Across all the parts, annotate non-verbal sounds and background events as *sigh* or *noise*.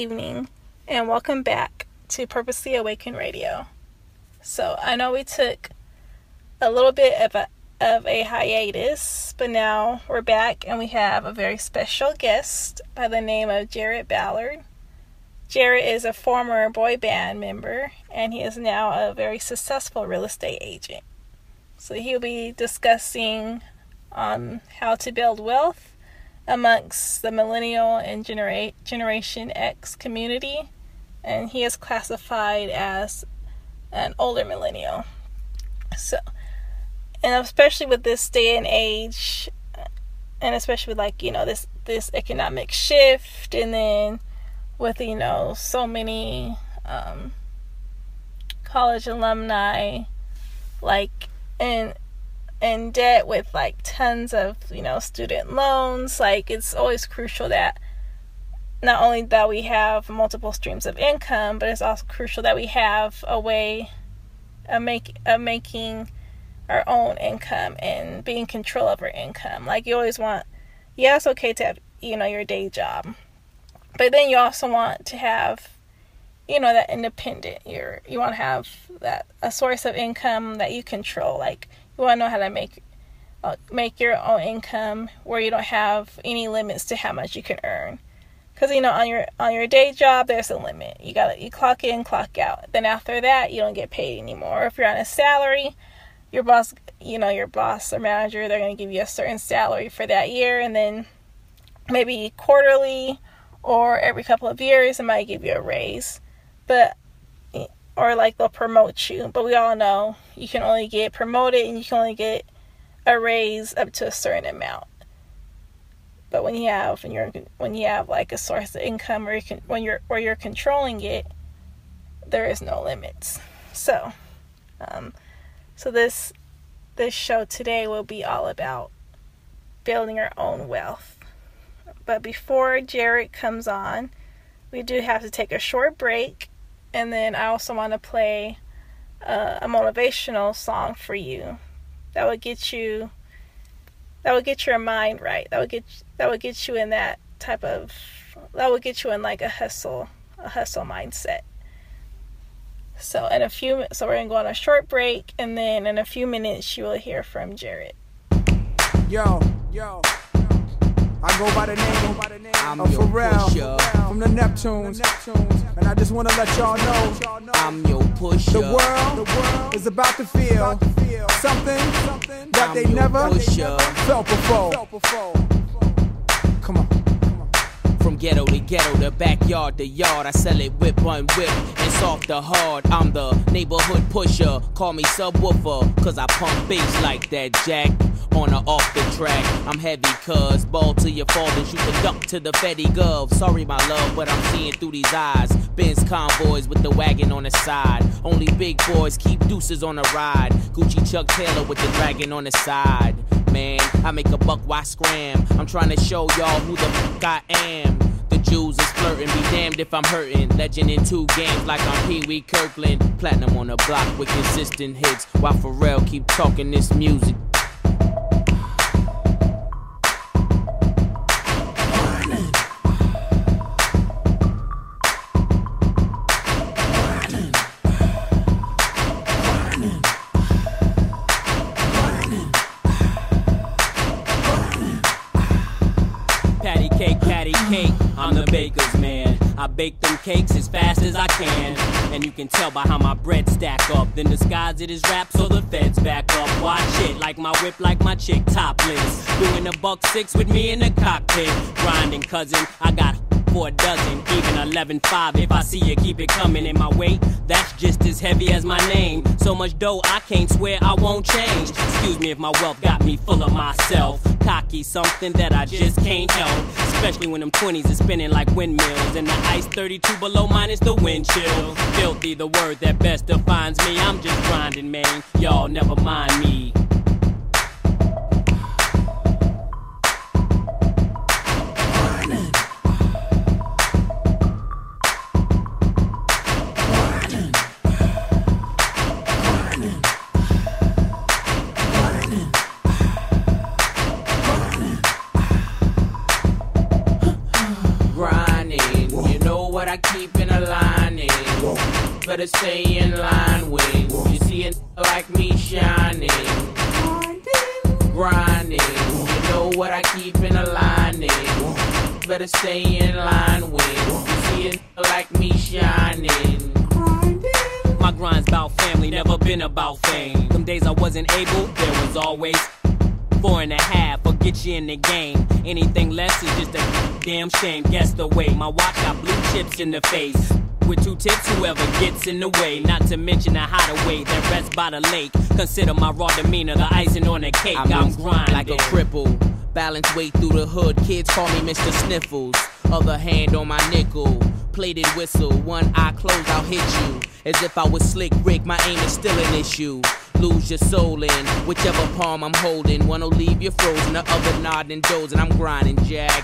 evening, and welcome back to Purposely Awakened Radio. So, I know we took a little bit of a of a hiatus, but now we're back and we have a very special guest by the name of Jarret Ballard. Jarret is a former boy band member and he is now a very successful real estate agent. So he'll be discussing um, how to build wealth amongst the millennial and genera- Generation X community, and he is classified as an older millennial. So, and especially with this day and age, and especially with like you know this this economic shift, and then with you know so many um, college alumni, like and in debt with like tons of you know student loans. Like it's always crucial that not only that we have multiple streams of income but it's also crucial that we have a way of make of making our own income and being control of our income. Like you always want yeah it's okay to have you know your day job but then you also want to have you know that independent you're you want to have that a source of income that you control. Like you want to know how to make uh, make your own income where you don't have any limits to how much you can earn. Because you know on your on your day job there's a limit. You got to you clock in, clock out. Then after that you don't get paid anymore. If you're on a salary, your boss, you know your boss or manager, they're to give you a certain salary for that year, and then maybe quarterly or every couple of years it might give you a raise. But or like they'll promote you. But we all know you can only get promoted and you can only get a raise up to a certain amount. But when you have when you're when you have like a source of income or you can when you're or you're controlling it, there is no limits. So, um, so this this show today will be all about building our own wealth. But before Jarret comes on, we do have to take a short break and then I also want to play uh, a motivational song for you that would get you that would get your mind right. That would get that would get you in that type of that would get you in like a hustle a hustle mindset. So in a few so we're gonna go on a short break and then in a few minutes you will hear from Jarret. Yo, yo. I go by the name, by the name I'm of Pharrell pusher. from the Neptunes. And I just wanna let y'all know I'm your pusher. The world, the world is about to feel something that I'm they never pusher. felt before. Come on. From ghetto to ghetto, the backyard to yard, I sell it whip on whip and soft to hard. I'm the neighborhood pusher. Call me subwoofer, cause I pump bass like that jack. On or off the track, I'm heavy, cuz ball to your and shoot the duck to the Fetty Gov. Sorry, my love, but I'm seeing through these eyes. Benz convoys with the wagon on the side. Only big boys keep deuces on the ride. Gucci Chuck Taylor with the dragon on the side. Man, I make a buck, why scram? I'm trying to show y'all who the fuck I am. The Jews is flirting, be damned if I'm hurting. Legend in two games like I'm Pee Wee Kirkland. Platinum on the block with consistent hits. While Pharrell keep talking this music. Bake them cakes as fast as I can. And you can tell by how my bread stack up. Then disguise it as rap so the feds back up. Watch it, like my whip, like my chick topless. Doing a buck six with me in the cockpit. Grinding, cousin, I got for a dozen, even 11 5. If I see you, keep it coming in my weight. That's just as heavy as my name. So much dough, I can't swear I won't change. Excuse me if my wealth got me full of myself. Cocky, something that I just can't help. Especially when them 20s is spinning like windmills. And the ice 32 below minus the wind chill. Filthy, the word that best defines me. I'm just grinding, man. Y'all never mind me. Better stay in line with. You see it like me shining. Grinding. You know what I keep in a line Better stay in line with. You see it like me shining. Grinding. My grind's about family, never been about fame. Some days I wasn't able, there was always four and a half will get you in the game. Anything less is just a damn shame. Guess the way my watch got blue chips in the face. With two tips, whoever gets in the way. Not to mention the hideaway that rests by the lake. Consider my raw demeanor the icing on the cake. I'm, I'm grinding like a cripple. Balance weight through the hood. Kids call me Mr. Sniffles. Other hand on my nickel. Plated whistle. One eye closed, I'll hit you. As if I was slick Rick, my aim is still an issue lose your soul in whichever palm I'm holding. One'll leave you frozen, the other nodding dozing. I'm grinding, Jack.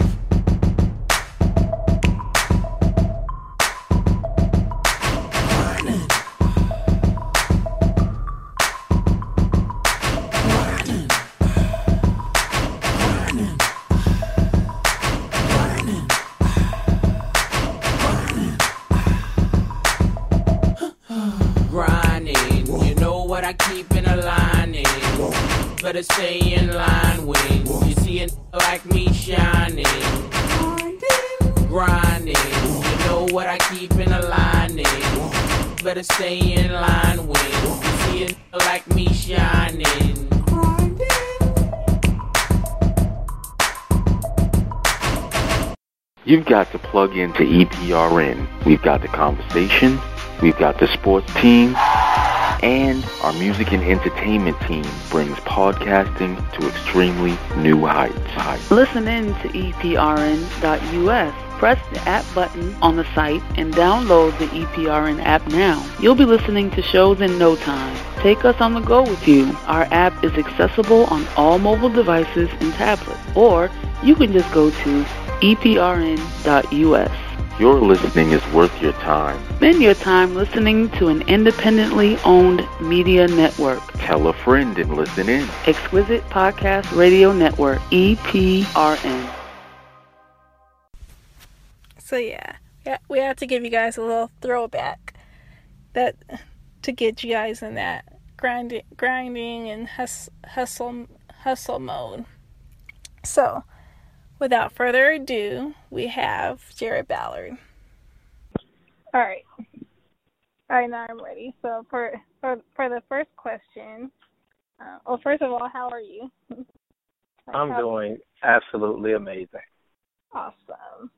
Better stay in line with. You see it like me shining, grinding. You know what I keep in a line Better stay in line with. You see it like me shining. You've got to plug into EPRN. We've got the conversation, we've got the sports team, and our music and entertainment team brings podcasting to extremely new heights. Listen in to EPRN.us. Press the app button on the site and download the EPRN app now. You'll be listening to shows in no time. Take us on the go with you. Our app is accessible on all mobile devices and tablets, or you can just go to EPRN.us. Your listening is worth your time. Spend your time listening to an independently owned media network. Tell a friend and listen in. Exquisite Podcast Radio Network, EPRN. So yeah, yeah, we have to give you guys a little throwback that to get you guys in that grinding, grinding and hustle, hustle, hustle mode. So without further ado, we have Jarret Ballard. All right. All right, now I'm ready. So for for for the first question, uh, well, first of all, how are you? I'm doing absolutely amazing. Awesome.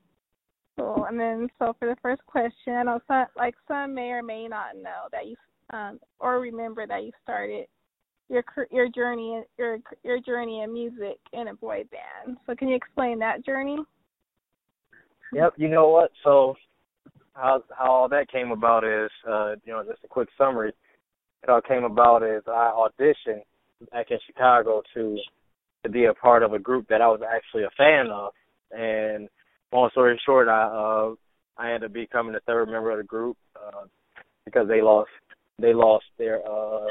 Cool. And then, so for the first question, I know some like some may or may not know that you um or remember that you started your your journey your your journey in music in a boy band. So can you explain that journey? Yep. You know what? So how how all that came about is uh, you know just a quick summary. It all came about is I auditioned back in Chicago to to be a part of a group that I was actually a fan of, and long story short, I uh, I ended up becoming the third member of the group uh, because they lost they lost their uh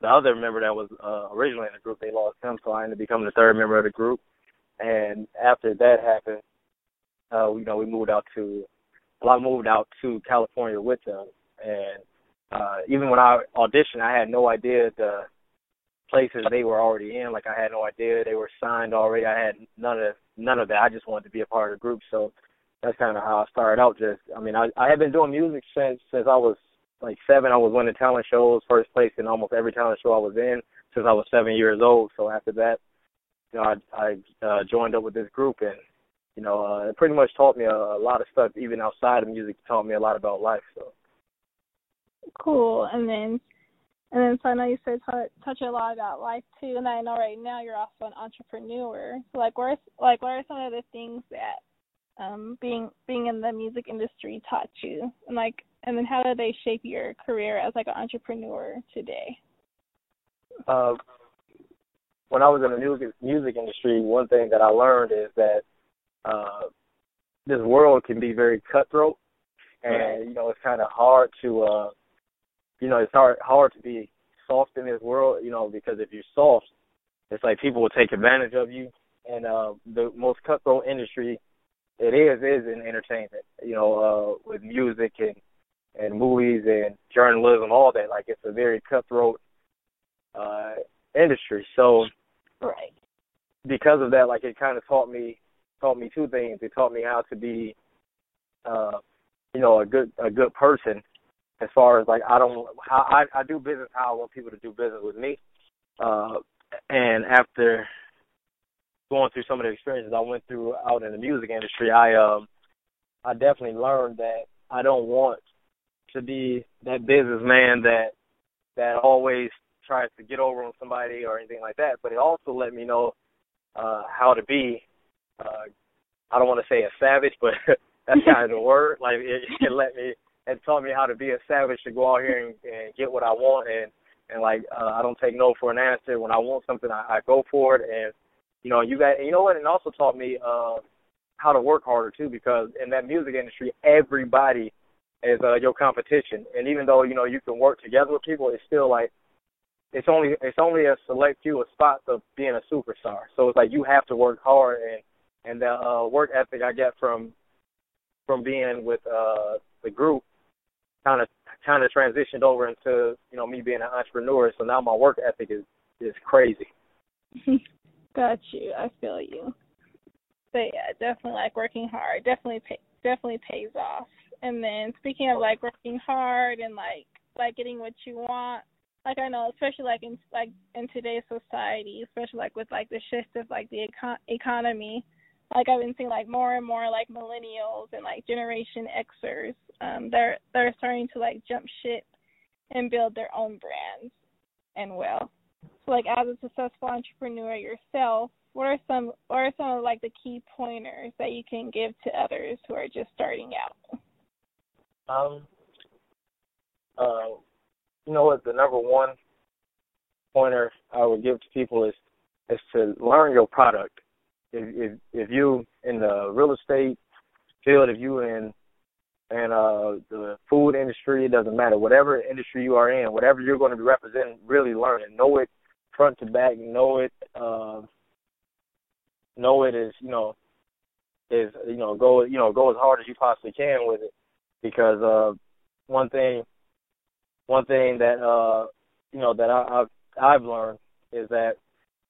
the other member that was uh, originally in the group, they lost him, so I ended up becoming the third member of the group. And after that happened, uh, you know, we moved out to, well, I moved out to California with them. And uh, even when I auditioned, I had no idea the places they were already in. Like I had no idea they were signed already. I had none of none of that. I just wanted to be a part of the group. So that's kind of how I started out. Just, I mean, I I had been doing music since since I was like seven, I was winning talent shows, first place in almost every talent show I was in since I was seven years old. So after that, I, I uh, joined up with this group, and you know, uh, it pretty much taught me a, a lot of stuff, even outside of music. Taught me a lot about life. So cool. And then, and then, so I know you said t- touch a lot about life too, and I know right now you're also an entrepreneur. So like, where's like, what are some of the things that um, being being in the music industry taught you, and like and then how do they shape your career as like an entrepreneur today? Uh, when I was in the music music industry, one thing that I learned is that uh, this world can be very cutthroat, and right. you know it's kind of hard to, uh, you know, it's hard hard to be soft in this world, you know, because if you're soft, it's like people will take advantage of you, and uh, the most cutthroat industry it is is in entertainment. You know, uh, with music and and movies and journalism, all that. Like it's a very cutthroat uh, industry. So, right. Because of that, like it kind of taught me taught me two things. It taught me how to be, uh, you know, a good a good person. As far as like I don't how I I do business how I want people to do business with me. Uh, and after going through some of the experiences I went through out in the music industry, I um I definitely learned that I don't want to be that businessman that that always tries to get over on somebody or anything like that. But it also let me know uh how to be uh I don't want to say a savage, but *laughs* that's kind of the word. Like it, *laughs* it let me it taught me how to be a savage to go out here and, and get what I want and and like uh, I don't take no for an answer. When I want something, I, I go for it. And you know, you got you know what? And also taught me uh, how to work harder too, because in that music industry, everybody is uh, your competition. And even though you know you can work together with people, it's still like it's only it's only a select few of spots of being a superstar. So it's like you have to work hard and and the uh, work ethic I get from from being with uh, the group kind of kind of transitioned over into you know me being an entrepreneur. So now my work ethic is is crazy. *laughs* Got you. I feel you. But yeah, definitely like working hard. Definitely pay, definitely pays off. And then speaking of like working hard and like like getting what you want, like I know, especially like in like in today's society, especially like with like the shift of like the econ- economy, like I've been seeing like more and more like millennials and like Generation Xers, um, they're they're starting to like jump ship and build their own brands and well. So like as a successful entrepreneur yourself, what are some what are some of like the key pointers that you can give to others who are just starting out? Um uh you know what the number one pointer I would give to people is is to learn your product if if if you in the real estate field, if you in and uh the food industry, it doesn't matter. Whatever industry you are in, whatever you're going to be representing, really learn it. Know it front to back. Know it. Uh, know it is you know is you know go you know go as hard as you possibly can with it because uh one thing one thing that uh you know that I, I've I've learned is that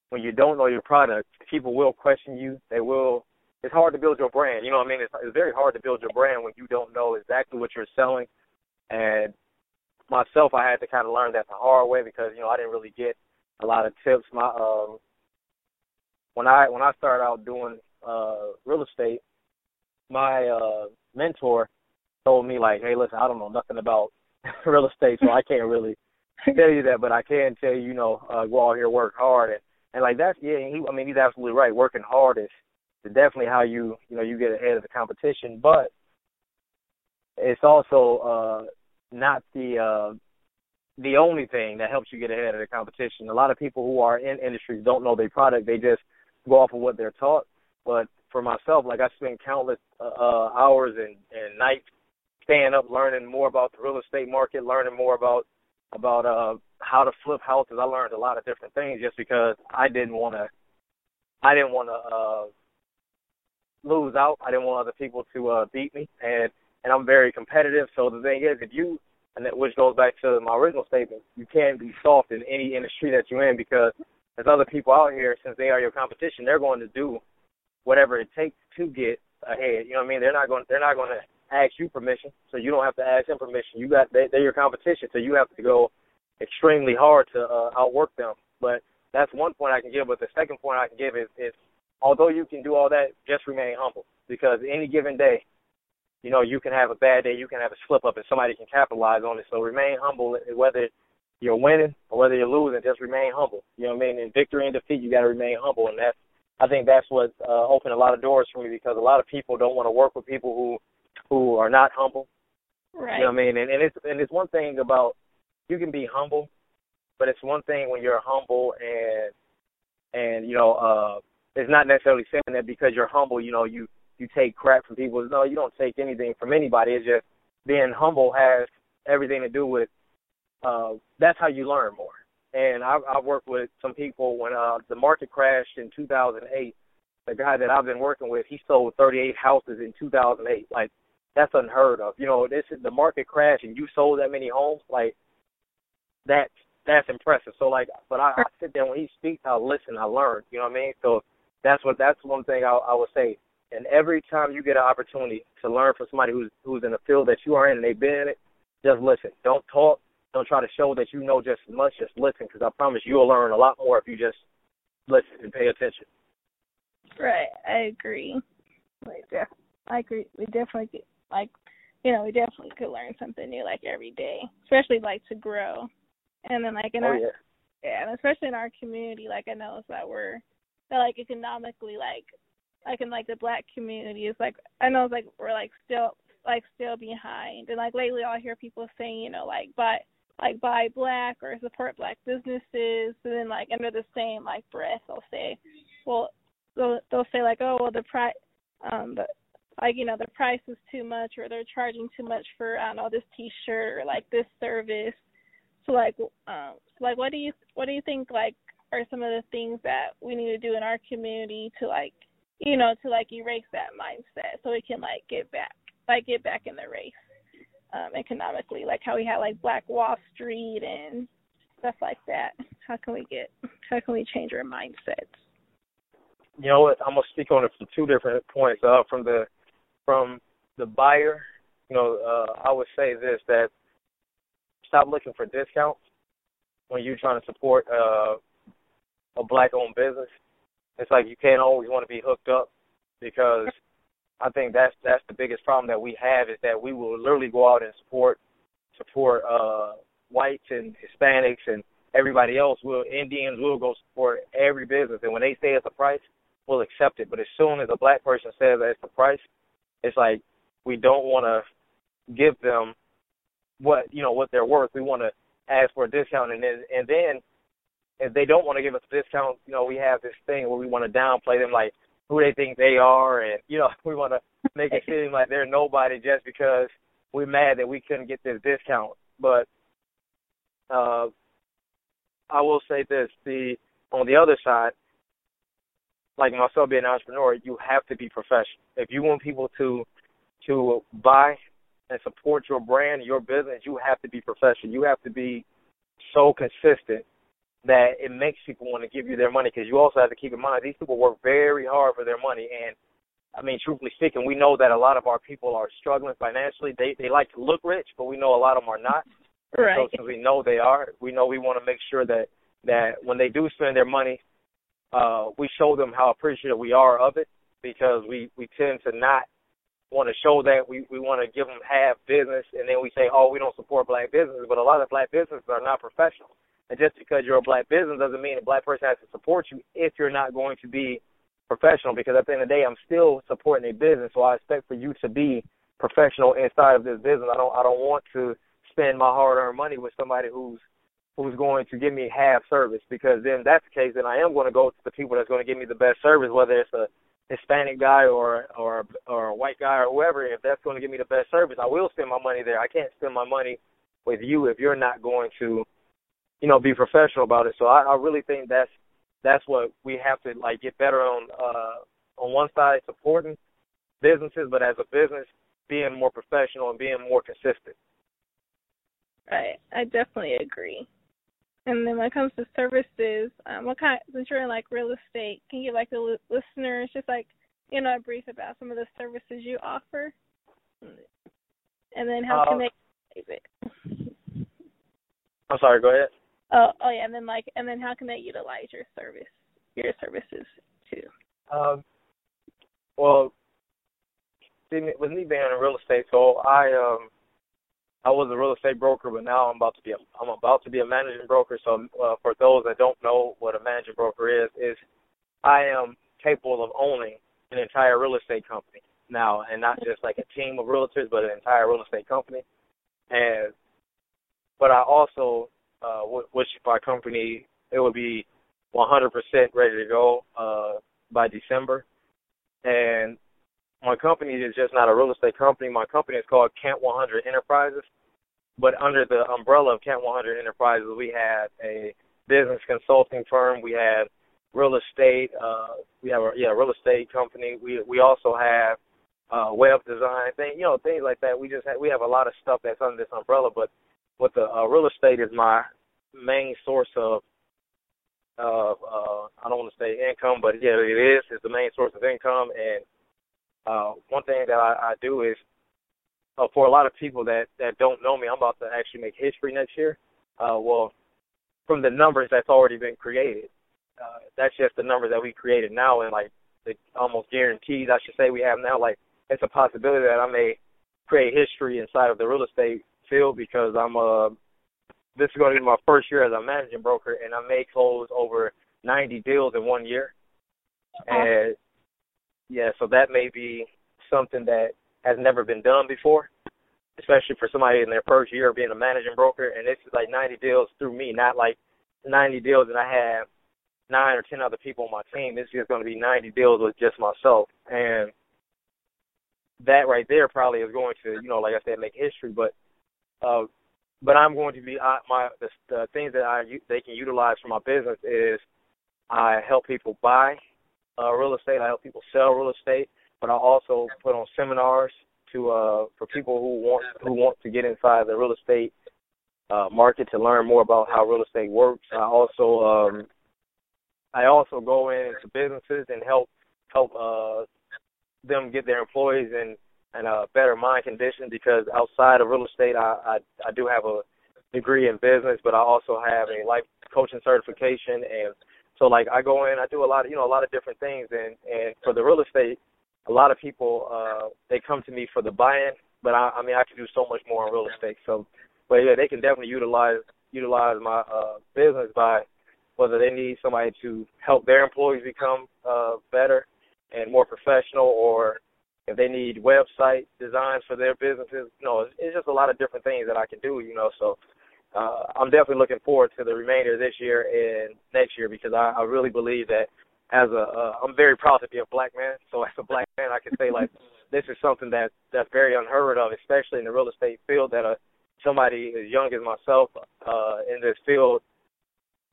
when you don't know your product, people will question you. They will. It's hard to build your brand. You know what I mean? It's, it's very hard to build your brand when you don't know exactly what you're selling. And myself, I had to kind of learn that the hard way because you know I didn't really get a lot of tips. My um, when I when I started out doing uh, real estate, my uh, mentor told me like, "Hey, listen, I don't know nothing about *laughs* real estate, so I can't really *laughs* tell you that, but I can tell you, you know, uh, go out here, work hard, and and like that's yeah, he, I mean he's absolutely right. Working hard is, definitely how you you know you get ahead of the competition, but it's also uh not the uh the only thing that helps you get ahead of the competition. A lot of people who are in industries don't know their product; they just go off of what they're taught. But for myself, like I spent countless uh, uh hours and and nights staying up, learning more about the real estate market, learning more about about uh how to flip houses. I learned a lot of different things just because I didn't want to. I didn't want to uh, lose out. I didn't want other people to uh, beat me, and and I'm very competitive. So the thing is, if you and that which goes back to my original statement, you can't be soft in any industry that you're in because there's other people out here. Since they are your competition, they're going to do whatever it takes to get ahead. You know what I mean? They're not going. They're not going to ask you permission, so you don't have to ask them permission. You got they, they're your competition, so you have to go extremely hard to uh, outwork them. But that's one point I can give. But the second point I can give is, is although you can do all that, just remain humble because any given day, you know, you can have a bad day, you can have a slip up, and somebody can capitalize on it. So remain humble, whether you're winning or whether you're losing. Just remain humble. You know what I mean? In victory and defeat, you got to remain humble, and that's I think that's what uh, opened a lot of doors for me because a lot of people don't want to work with people who who are not humble. Right. You know what I mean? And, and it's and it's one thing about you can be humble, but it's one thing when you're humble and and you know uh it's not necessarily saying that because you're humble, you know, you you take crap from people. No, you don't take anything from anybody. It's just being humble has everything to do with uh that's how you learn more. And I've I've worked with some people when uh the market crashed in 2008. the guy that I've been working with, he sold 38 houses in 2008. Like that's unheard of. You know, this is the market crash, and you sold that many homes. Like that's that's impressive. So like, but I, I sit there when he speaks, I listen, I learn. You know what I mean? So that's what that's one thing I, I would say. And every time you get an opportunity to learn from somebody who's who's in the field that you are in and they've been in it, just listen. Don't talk. Don't try to show that you know just as much. Just listen, because I promise you'll learn a lot more if you just listen and pay attention. Right, I agree. Like, yeah, I agree. We definitely like, you know, we definitely could learn something new like every day, especially like to grow. And then like in oh, our yeah. yeah, and especially in our community, like I know that we're that like economically like like in like the black community is like I know it's like we're like still like still behind and like lately I'll hear people saying, you know, like buy like buy black or support black businesses and then like under the same like breath they'll say well they'll they'll say like, Oh well the price um the like, you know, the price is too much or they're charging too much for I don't know, this t shirt or like this service. So like um so like what do you what do you think like are some of the things that we need to do in our community to like you know, to like erase that mindset so we can like get back like get back in the race um economically, like how we had like Black Wall Street and stuff like that. How can we get how can we change our mindsets? You know what? I'm gonna speak on it from two different points. Uh, from the from the buyer, you know, uh, I would say this that stop looking for discounts when you're trying to support uh, a black-owned business. It's like you can't always want to be hooked up because I think that's that's the biggest problem that we have is that we will literally go out and support support uh, whites and Hispanics and everybody else. Will Indians will go support every business, and when they say it's a price, we'll accept it. But as soon as a black person says that it's the price, it's like we don't want to give them what you know what they're worth. We want to ask for a discount, and then and then if they don't want to give us a discount, you know, we have this thing where we want to downplay them, like who they think they are, and you know, *laughs* we want to make it seem like they're nobody just because we're mad that we couldn't get this discount. But uh, I will say this: the on the other side, like myself being an entrepreneur, you have to be professional. If you want people to to buy and support your brand, your business, you have to be professional. You have to be so consistent that it makes people want to give you their money because you also have to keep in mind these people work very hard for their money and I mean truthfully speaking we know that a lot of our people are struggling financially they they like to look rich but we know a lot of them are not right so since we know they are we know we want to make sure that that when they do spend their money uh we show them how appreciative we are of it because we we tend to not want to show that we we want to give them half business and then we say oh we don't support black businesses but a lot of black businesses are not professional and just because you're a black business doesn't mean a black person has to support you if you're not going to be professional. Because at the end of the day, I'm still supporting a business, so I expect for you to be professional inside of this business. I don't I don't want to spend my hard-earned money with somebody who's who's going to give me half service. Because then that's the case, then I am going to go to the people that's going to give me the best service, whether it's a Hispanic guy or or or a white guy or whoever. If that's going to give me the best service, I will spend my money there. I can't spend my money with you if you're not going to you know, be professional about it. So I, I really think that's that's what we have to like get better on uh on one side supporting businesses, but as a business being more professional and being more consistent. Right. I definitely agree. And then when it comes to services, um, what kind? Since you're in like real estate, can you like the li- listeners just like you know a brief about some of the services you offer, and then how Uh, can they? I'm sorry, go ahead. Oh, oh yeah, and then like, and then how can they utilize your service, your services too? Um, well, with me being in real estate, so I um, I was a real estate broker, but now I'm about to be a, I'm about to be a managing broker. So uh, for those that don't know what a managing broker is, is I am capable of owning an entire real estate company now, and not just like a team of realtors, but an entire real estate company. And but I also, uh, which my company, it would be 100% ready to go uh, by December. And my company is just not a real estate company. My company is called Kent 100 Enterprises. But under the umbrella of Kent 100 Enterprises, we have a business consulting firm. We have real estate. Uh, we have a yeah real estate company. We we also have uh, web design thing, you know, things like that. We just have, we have a lot of stuff that's under this umbrella. But with the uh, real estate is my main source of of uh, I don't want to say income, but yeah, it is. It's the main source of income. And uh, one thing that I, I do is uh, for a lot of people that that don't know me, I'm about to actually make history next year. Uh, well, from the numbers that's already been created, uh, that's just the numbers that we created now, and like the almost guarantees I should say we have now. Like it's a possibility that I may create history inside of the real estate field because I'm uh this is going to be my first year as a managing broker, and I may close over 90 deals in one year. And yeah, so that may be something that has never been done before, especially for somebody in their first year of being a managing broker. And this is like 90 deals through me, not like 90 deals and I have nine or 10 other people on my team. This is going to be 90 deals with just myself. And that right there probably is going to, you know, like I said, make history. But, uh, but I'm going to be I, my the, the things that I they can utilize for my business is I help people buy uh, real estate. I help people sell real estate, but I also put on seminars to uh, for people who want who want to get inside the real estate uh, market to learn more about how real estate works. I also um, I also go into businesses and help help uh, them get their employees in in a better mind condition because outside of real estate, I I, I do have a degree in business, but I also have a life coaching certification and so like I go in, I do a lot of you know a lot of different things, and and for the real estate, a lot of people uh they come to me for the buy-in, but I, I mean I can do so much more in real estate. So, but yeah, they can definitely utilize utilize my uh business by whether they need somebody to help their employees become uh better and more professional, or if they need website designs for their businesses. You know, it's, it's just a lot of different things that I can do. You know, so uh, I'm definitely looking forward to the remainder of this year and next year because I, I really believe that as a uh, I'm very proud to be a black man. So as a black man, I can say like *laughs* this is something that that's very unheard of, especially in the real estate field. That uh, somebody as young as myself uh, in this field,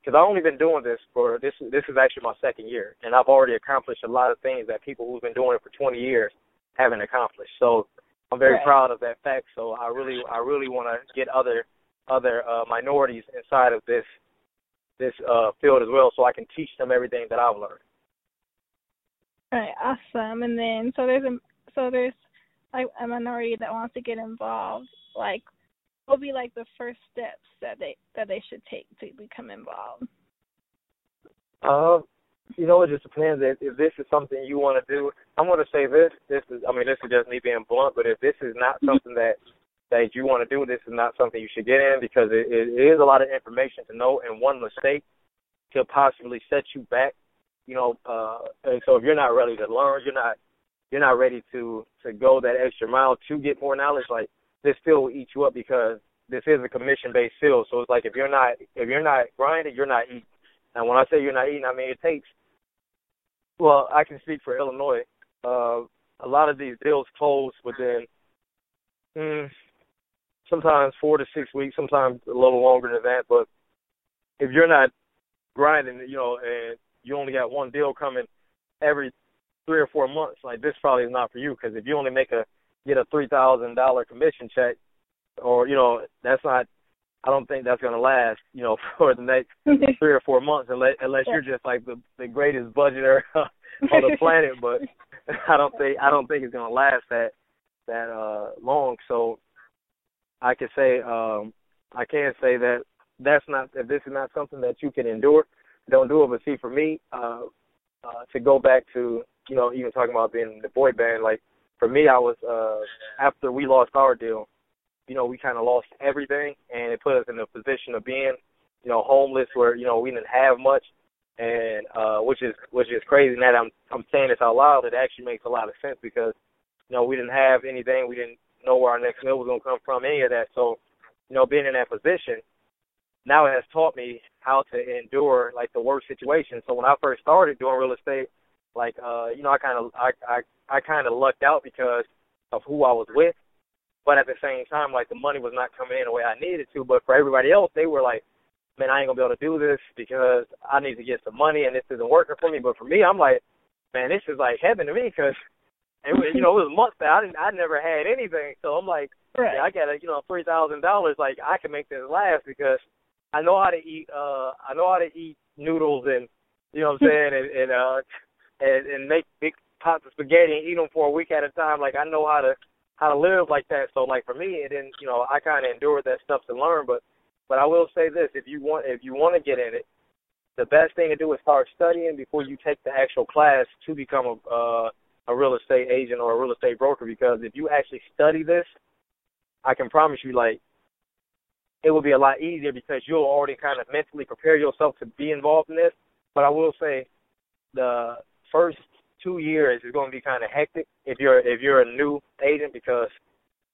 because I've only been doing this for this. This is actually my second year, and I've already accomplished a lot of things that people who've been doing it for 20 years haven't accomplished. So I'm very right. proud of that fact. So I really I really want to get other other uh, minorities inside of this this uh, field as well, so I can teach them everything that I've learned. All right, awesome. And then so there's a so there's like a minority that wants to get involved. Like, what will be like the first steps that they that they should take to become involved? Uh, you know, it just depends. If, if this is something you want to do, I'm going to say this. This is, I mean, this is just me being blunt. But if this is not something that that you want to do, this is not something you should get in because it, it is a lot of information to know, and one mistake could possibly set you back. You know, uh, and so if you're not ready to learn, you're not you're not ready to to go that extra mile to get more knowledge. Like this field will eat you up because this is a commission based field. So it's like if you're not if you're not grinding, you're not eating. And when I say you're not eating, I mean it takes. Well, I can speak for Illinois. Uh, a lot of these deals close within mm, sometimes four to six weeks, sometimes a little longer than that. But if you're not grinding, you know, and you only got one deal coming every three or four months, like this probably is not for you because if you only make a get a three thousand dollar commission check, or you know, that's not. I don't think that's gonna last, you know, *laughs* for the next *laughs* three or four months, unless unless you're just like the the greatest budgeter *laughs* on the planet. But I don't think I don't think it's gonna last that that uh long. So I can say um I can say that that's not if this is not something that you can endure, don't do it. But see, for me, uh, uh, to go back to you know even talking about being the boy band, like for me, I was uh after we lost our deal, you know, we kind of lost everything, and it put us in a position of being you know homeless, where you know we didn't have much, and uh which is which is crazy. Now that I'm I'm saying this out loud, it actually makes a lot of sense because you know we didn't have anything, we didn't know where our next meal was going to come from, any of that. So, you know, being in that position, now it has taught me how to endure like the worst situations. So when I first started doing real estate, like uh, you know, I kind of I I I kind of lucked out because of who I was with, but at the same time, like the money was not coming in the way I needed to. But for everybody else, they were like man, I ain't gonna be able to do this because I need to get some money and this isn't working for me. But for me, I'm like, man, this is like heaven to me because it was, you know, it was months that I didn't, I never had anything. So I'm like, right. yeah, I got a, you know, three thousand dollars. Like I can make this last because I know how to eat. uh I know how to eat noodles and you know what I'm *laughs* saying, and, and uh, and and make big pots of spaghetti and eat them for a week at a time. Like I know how to how to live like that. So like for me, it didn't, you know, I kind of endured that stuff to learn. But but I will say this: if you want if you want to get in it, the best thing to do is start studying before you take the actual class to become a uh, a real estate agent or a real estate broker. Because if you actually study this, I can promise you, like it will be a lot easier because you'll already kind of mentally prepare yourself to be involved in this. But I will say, the first two years is going to be kind of hectic if you're if you're a new agent because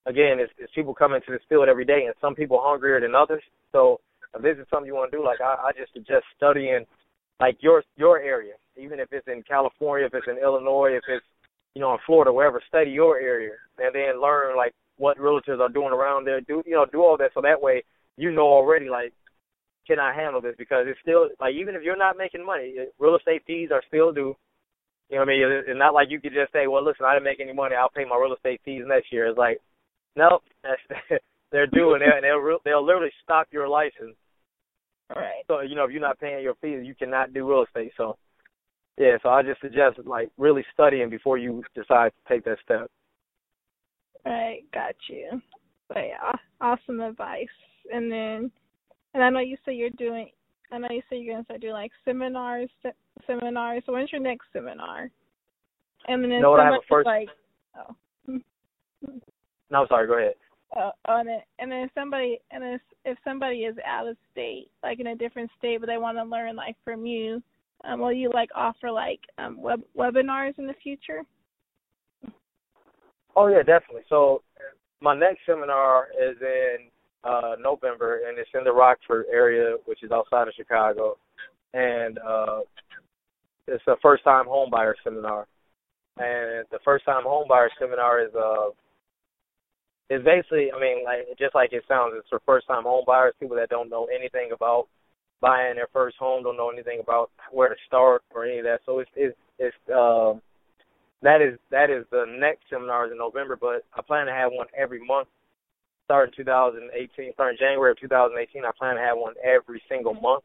again, it's, it's people coming to this field every day, and some people hungrier than others. So if this is something you want to do, like I, I just suggest studying like your your area, even if it's in California, if it's in Illinois, if it's you know in Florida, wherever. Study your area, and then learn like what realtors are doing around there. Do you know do all that so that way you know already like can I handle this because it's still like even if you're not making money, real estate fees are still due. You know what I mean? It's not like you could just say, "Well, listen, I didn't make any money. I'll pay my real estate fees next year." It's like, nope, that's, *laughs* they're doing it, and they'll they'll literally stop your license. Right. So you know, if you're not paying your fees, you cannot do real estate. So, yeah. So I just suggest like really studying before you decide to take that step. Right. Got you. But yeah, awesome advice. And then, and I know you say you're doing I know you said you're gonna start doing like seminars, seminars. So when's your next seminar? And then you know what I have a first. Like, oh. no, sorry. Go ahead. Uh, on it, and then if somebody, and if if somebody is out of state, like in a different state, but they want to learn like from you, um, will you like offer like um web webinars in the future? Oh yeah, definitely. So my next seminar is in uh, November, and it's in the Rockford area, which is outside of Chicago, and uh, it's a first-time homebuyer seminar. And the first-time homebuyer seminar is uh, is basically, I mean, like just like it sounds, it's for first-time homebuyers, people that don't know anything about buying their first home, don't know anything about where to start or any of that. So it's it's it's uh, that is that is the next seminar is in November, but I plan to have one every month starting 2018, starting January of 2018, I plan to have one every single month,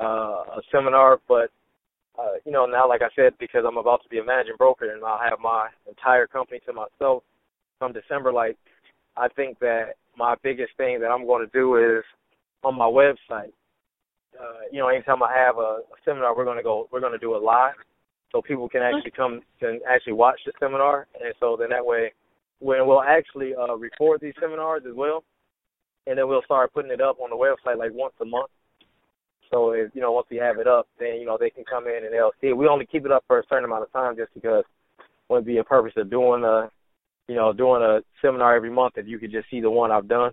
uh, a seminar. But uh, you know, now like I said, because I'm about to be a managing broker and I'll have my entire company to myself come December. Like, I think that my biggest thing that I'm going to do is on my website. Uh, you know, anytime I have a, seminar, we're going to go, we're going to do it live, so people can actually come, can actually watch the seminar, and so then that way when we'll actually uh, record these seminars as well, and then we'll start putting it up on the website like once a month. So if you know once we have it up, then you know they can come in and they'll see it. We only keep it up for a certain amount of time just because would be a purpose of doing a you know doing a seminar every month if you could just see the one I've done.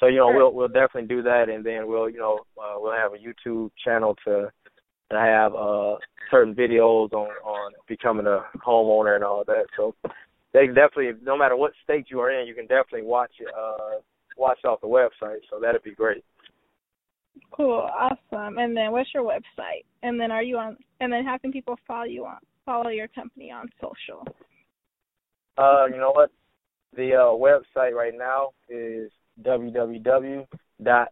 So you know we'll we'll definitely do that, and then we'll you know uh, we'll have a YouTube channel to to have uh certain videos on on becoming a homeowner and all that. So they definitely, no matter what state you are in, you can definitely watch uh, watch off the website. So that'd be great. Cool, awesome. And then what's your website? And then are you on? And then how can people follow you on follow your company on social? Uh, you know what? The uh, website right now is www.the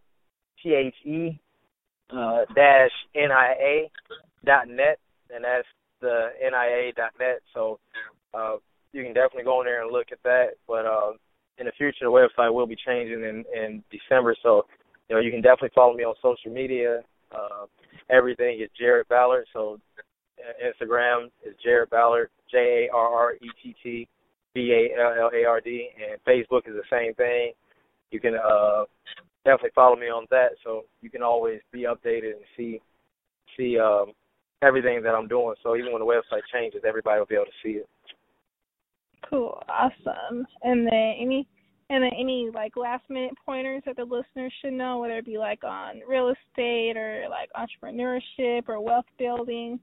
uh, dash nia dot net, and that's the nia. So uh, you can definitely go in there and look at that. But uh, in the future, the website will be changing in in December, so you know you can definitely follow me on social media. Uh, everything is Jarret Ballard. So Instagram is Jarret Ballard, J A R R E T T B A L L A R D, and Facebook is the same thing. You can uh, definitely follow me on that, so you can always be updated and see see um, everything that I'm doing. So even when the website changes, everybody will be able to see it. Cool, awesome. And then any and then any like last minute pointers that the listeners should know, whether it be like on real estate or like entrepreneurship or wealth building,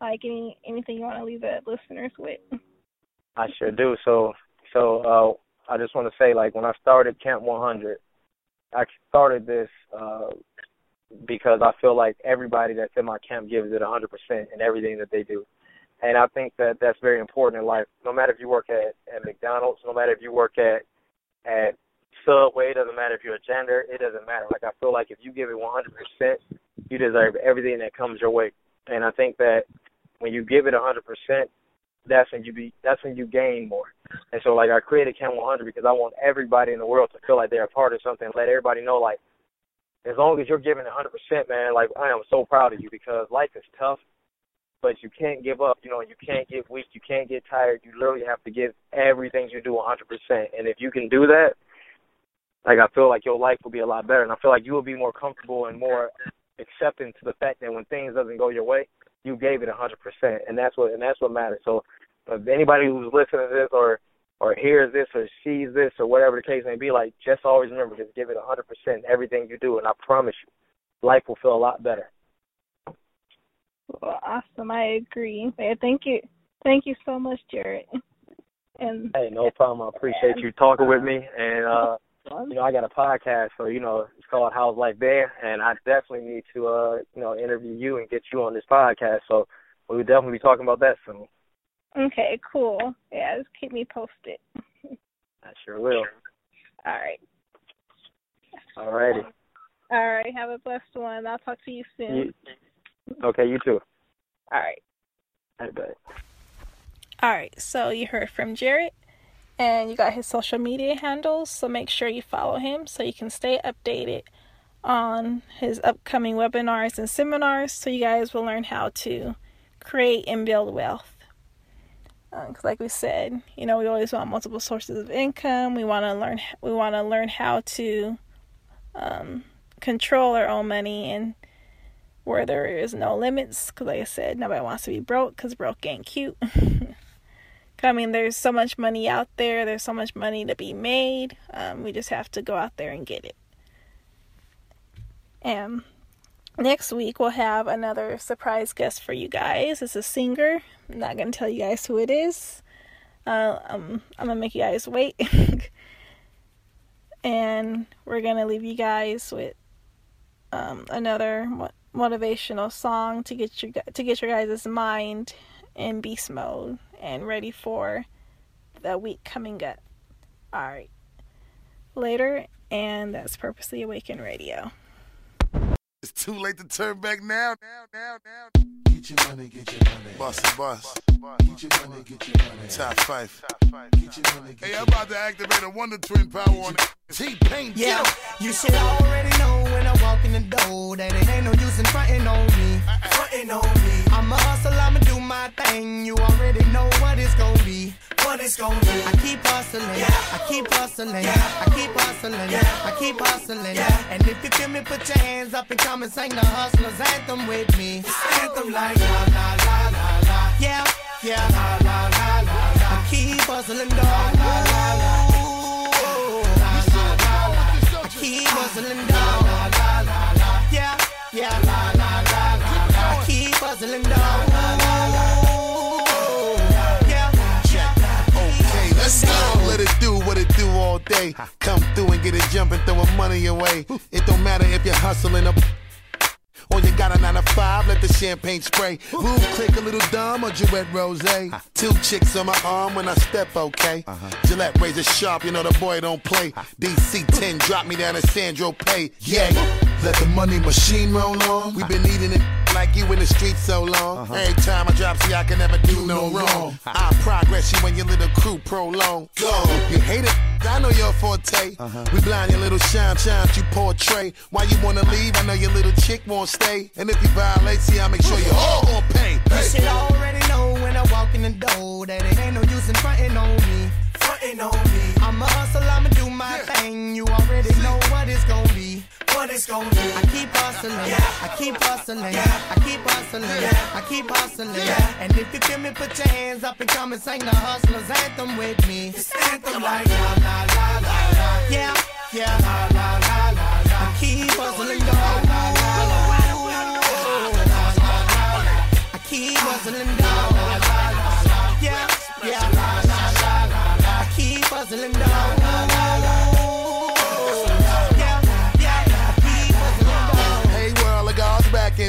like any anything you want to leave the listeners with. I sure do. So so uh I just want to say like when I started Camp 100, I started this uh because I feel like everybody that's in my camp gives it 100% in everything that they do. And I think that that's very important in life. No matter if you work at, at McDonald's, no matter if you work at at Subway, it doesn't matter if you're a janitor, it doesn't matter. Like I feel like if you give it 100%, you deserve everything that comes your way. And I think that when you give it 100%, that's when you be that's when you gain more. And so like I created Camp 100 because I want everybody in the world to feel like they're a part of something. Let everybody know like as long as you're giving 100%, man, like I am so proud of you because life is tough, but you can't give up. You know, you can't get weak, you can't get tired. You literally have to give everything you do 100%. And if you can do that, like I feel like your life will be a lot better, and I feel like you will be more comfortable and more accepting to the fact that when things doesn't go your way, you gave it 100%, and that's what and that's what matters. So, anybody who's listening to this or or hears this or sees this or whatever the case may be, like just always remember, just give it a hundred percent everything you do, and I promise you, life will feel a lot better. Well, awesome. I agree. thank you, thank you so much, Jarret. And hey, no problem. I appreciate you talking with me, and uh, you know, I got a podcast, so you know, it's called How's Life There, and I definitely need to, uh, you know, interview you and get you on this podcast. So we'll definitely be talking about that soon. Okay, cool. Yeah, just keep me posted. *laughs* I sure will. All right. All righty. All right. Have a blessed one. I'll talk to you soon. You, okay, you too. All right. I bet. All right. So you heard from Jarret, and you got his social media handles. So make sure you follow him so you can stay updated on his upcoming webinars and seminars. So you guys will learn how to create and build wealth because uh, like we said you know we always want multiple sources of income. We want to learn we want to learn how to um, control our own money and where there is no limits because like i said nobody wants to be broke because broke ain't cute. *laughs* I mean there's so much money out there. There's so much money to be made. Um, we just have to go out there and get it. And next week we'll have another surprise guest for you guys. It's a singer I'm not gonna tell you guys who it is. Uh, um, I'm gonna make you guys wait, *laughs* and we're gonna leave you guys with um, another motivational song to get your to get your guys' mind in beast mode and ready for the week coming up. All right, later, and that's Purposely Awakened Radio. It's too late to turn back now. Now, now, now. Get your money, get your money. Bust a bust. Get your money, get your money. Top five. Get your money, get hey, I'm about to activate a Wonder Twin power on it. T-Pain, yeah. You should already know when I walk in the door that it ain't no use in fronting on me. Fronting on me. I'm a hustle, I'ma do my thing. You already know what it's gonna be. What it's gonna be. I keep hustling. Yeah. I keep hustling. Yeah. I keep hustling. Yeah. I keep hustling. Yeah. And if you feel me, put your hands up and come and sing the hustler's anthem with me. Anthem like la la la la la. Yeah, yeah. La la la la la. Keep hustling, dog. La la la keep hustling, dog. La la la la. Yeah, yeah. La la la la. I keep hustling, dog. La la la Let's go. Let it do what it do all day. Come through and get it jumping, throwing money away. It don't matter if you're hustling up or you got a 9 to 5, let the champagne spray. Move, click a little dumb or Gillette Rose. Two chicks on my arm when I step, okay. Uh-huh. Gillette razor sharp, you know the boy don't play. DC 10, drop me down at Saint-Tropez. Yeah, let the money machine roll on. we been eating it like you in the streets so long. Uh-huh. Every time I drop, see, I can never do no wrong. I progress you when your little crew prolong. Go, you hate it. I know your forte. Uh-huh. We blind your little shine, shine you portray. Why you wanna leave? I know your little chick won't stay. And if you violate, see, I make sure you all gon' pay. You should already know when I walk in the door that it ain't no use in fronting on me. Fronting on me. I'm a hustle, I'ma do my yeah. thing. You already see. know what it's gonna be. What it's gonna be. I keep hustling. Yeah. I keep hustling. Yeah. I keep hustling. Yeah. I keep hustling. Yeah. And if you feel me, put your hands up and come and sing the hustler's anthem with me. It's anthem like la la la la la. Yeah. Yeah. La la la la la. I keep hustling, dog. La la la la. I keep hustling, dog. Yeah. Yeah I keep hustling down.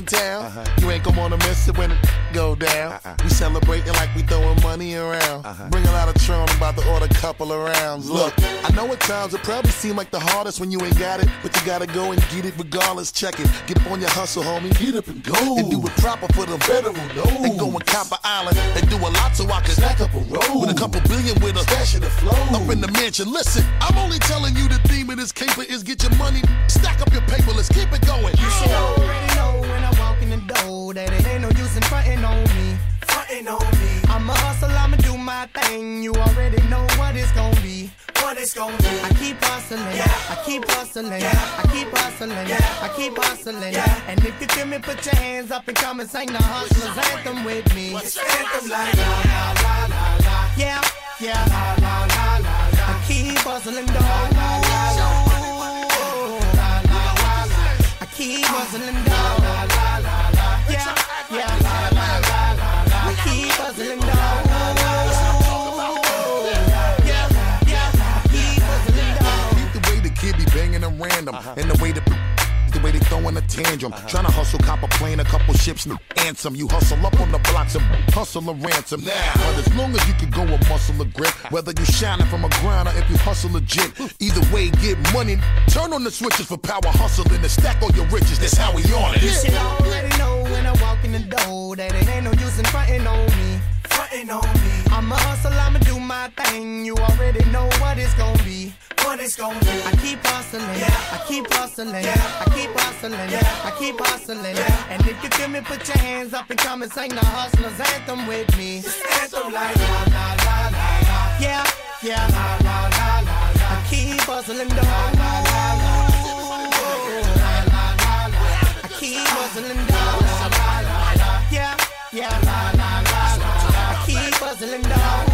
Down. Uh-huh. You ain't gonna wanna miss it when it go down. Uh-uh. We celebrating like we throwing money around. Uh-huh. Bring a lot of Tron, about to order a couple of rounds. Look, I know at times it probably seem like the hardest when you ain't got it, but you gotta go and get it regardless. Check it, get up on your hustle, homie. Get up and go. And do it proper for the veteran. No. And go in Copper Island and do a lot so I can stack up a roll. With a couple billion with a stash of the flow. Up in the mansion. Listen, I'm only telling you the theme of this caper is get your money, stack up your paper, let's keep it going. You should already know when I walk in the door that it ain't no use in frontin' on me. Frontin' on me. I'm a hustle, I'ma do my thing. You already know what it's gonna be. What it's gonna be. I keep hustling, yeah. I keep hustling, yeah. I keep hustling, yeah. I keep hustling. Yeah. And if you feel me, put your hands up and come and sing the hustlers anthem with me. What's anthem like? La la la la la. Yeah, yeah. La la la la la. I keep hustling, dog. La la la la. I keep hustling, dog. La la la la. Yeah, yeah. La la. I keep hustling, dog. Banging them random, uh-huh. and the way the the way they throwing a tantrum. Uh-huh. Trying to hustle, cop a plane, a couple ships, answer You hustle up on the blocks and hustle a ransom. Now, but as long as you can go a muscle a grip, whether you shining from a grinder, if you hustle legit, either way, get money. Turn on the switches for power hustling and stack all your riches. That's how we on it. You should already know the door that it ain't no use in fronting on me. Fronting on me. I'm a hustle, I'ma do my thing. You already know what it's gonna be what it's gonna be. I keep hustling, yeah. I keep hustling, yeah. I keep hustling, yeah. I keep hustling. Yeah. And if you feel me, put your hands up and come and sing the hustlers anthem with me. This anthem like la la la la la. Yeah, yeah. La la la la la. I keep hustling, dog. La la la la. La la la la. I keep hustling, dog. Yeah. La la la la. Keep hustling, dog.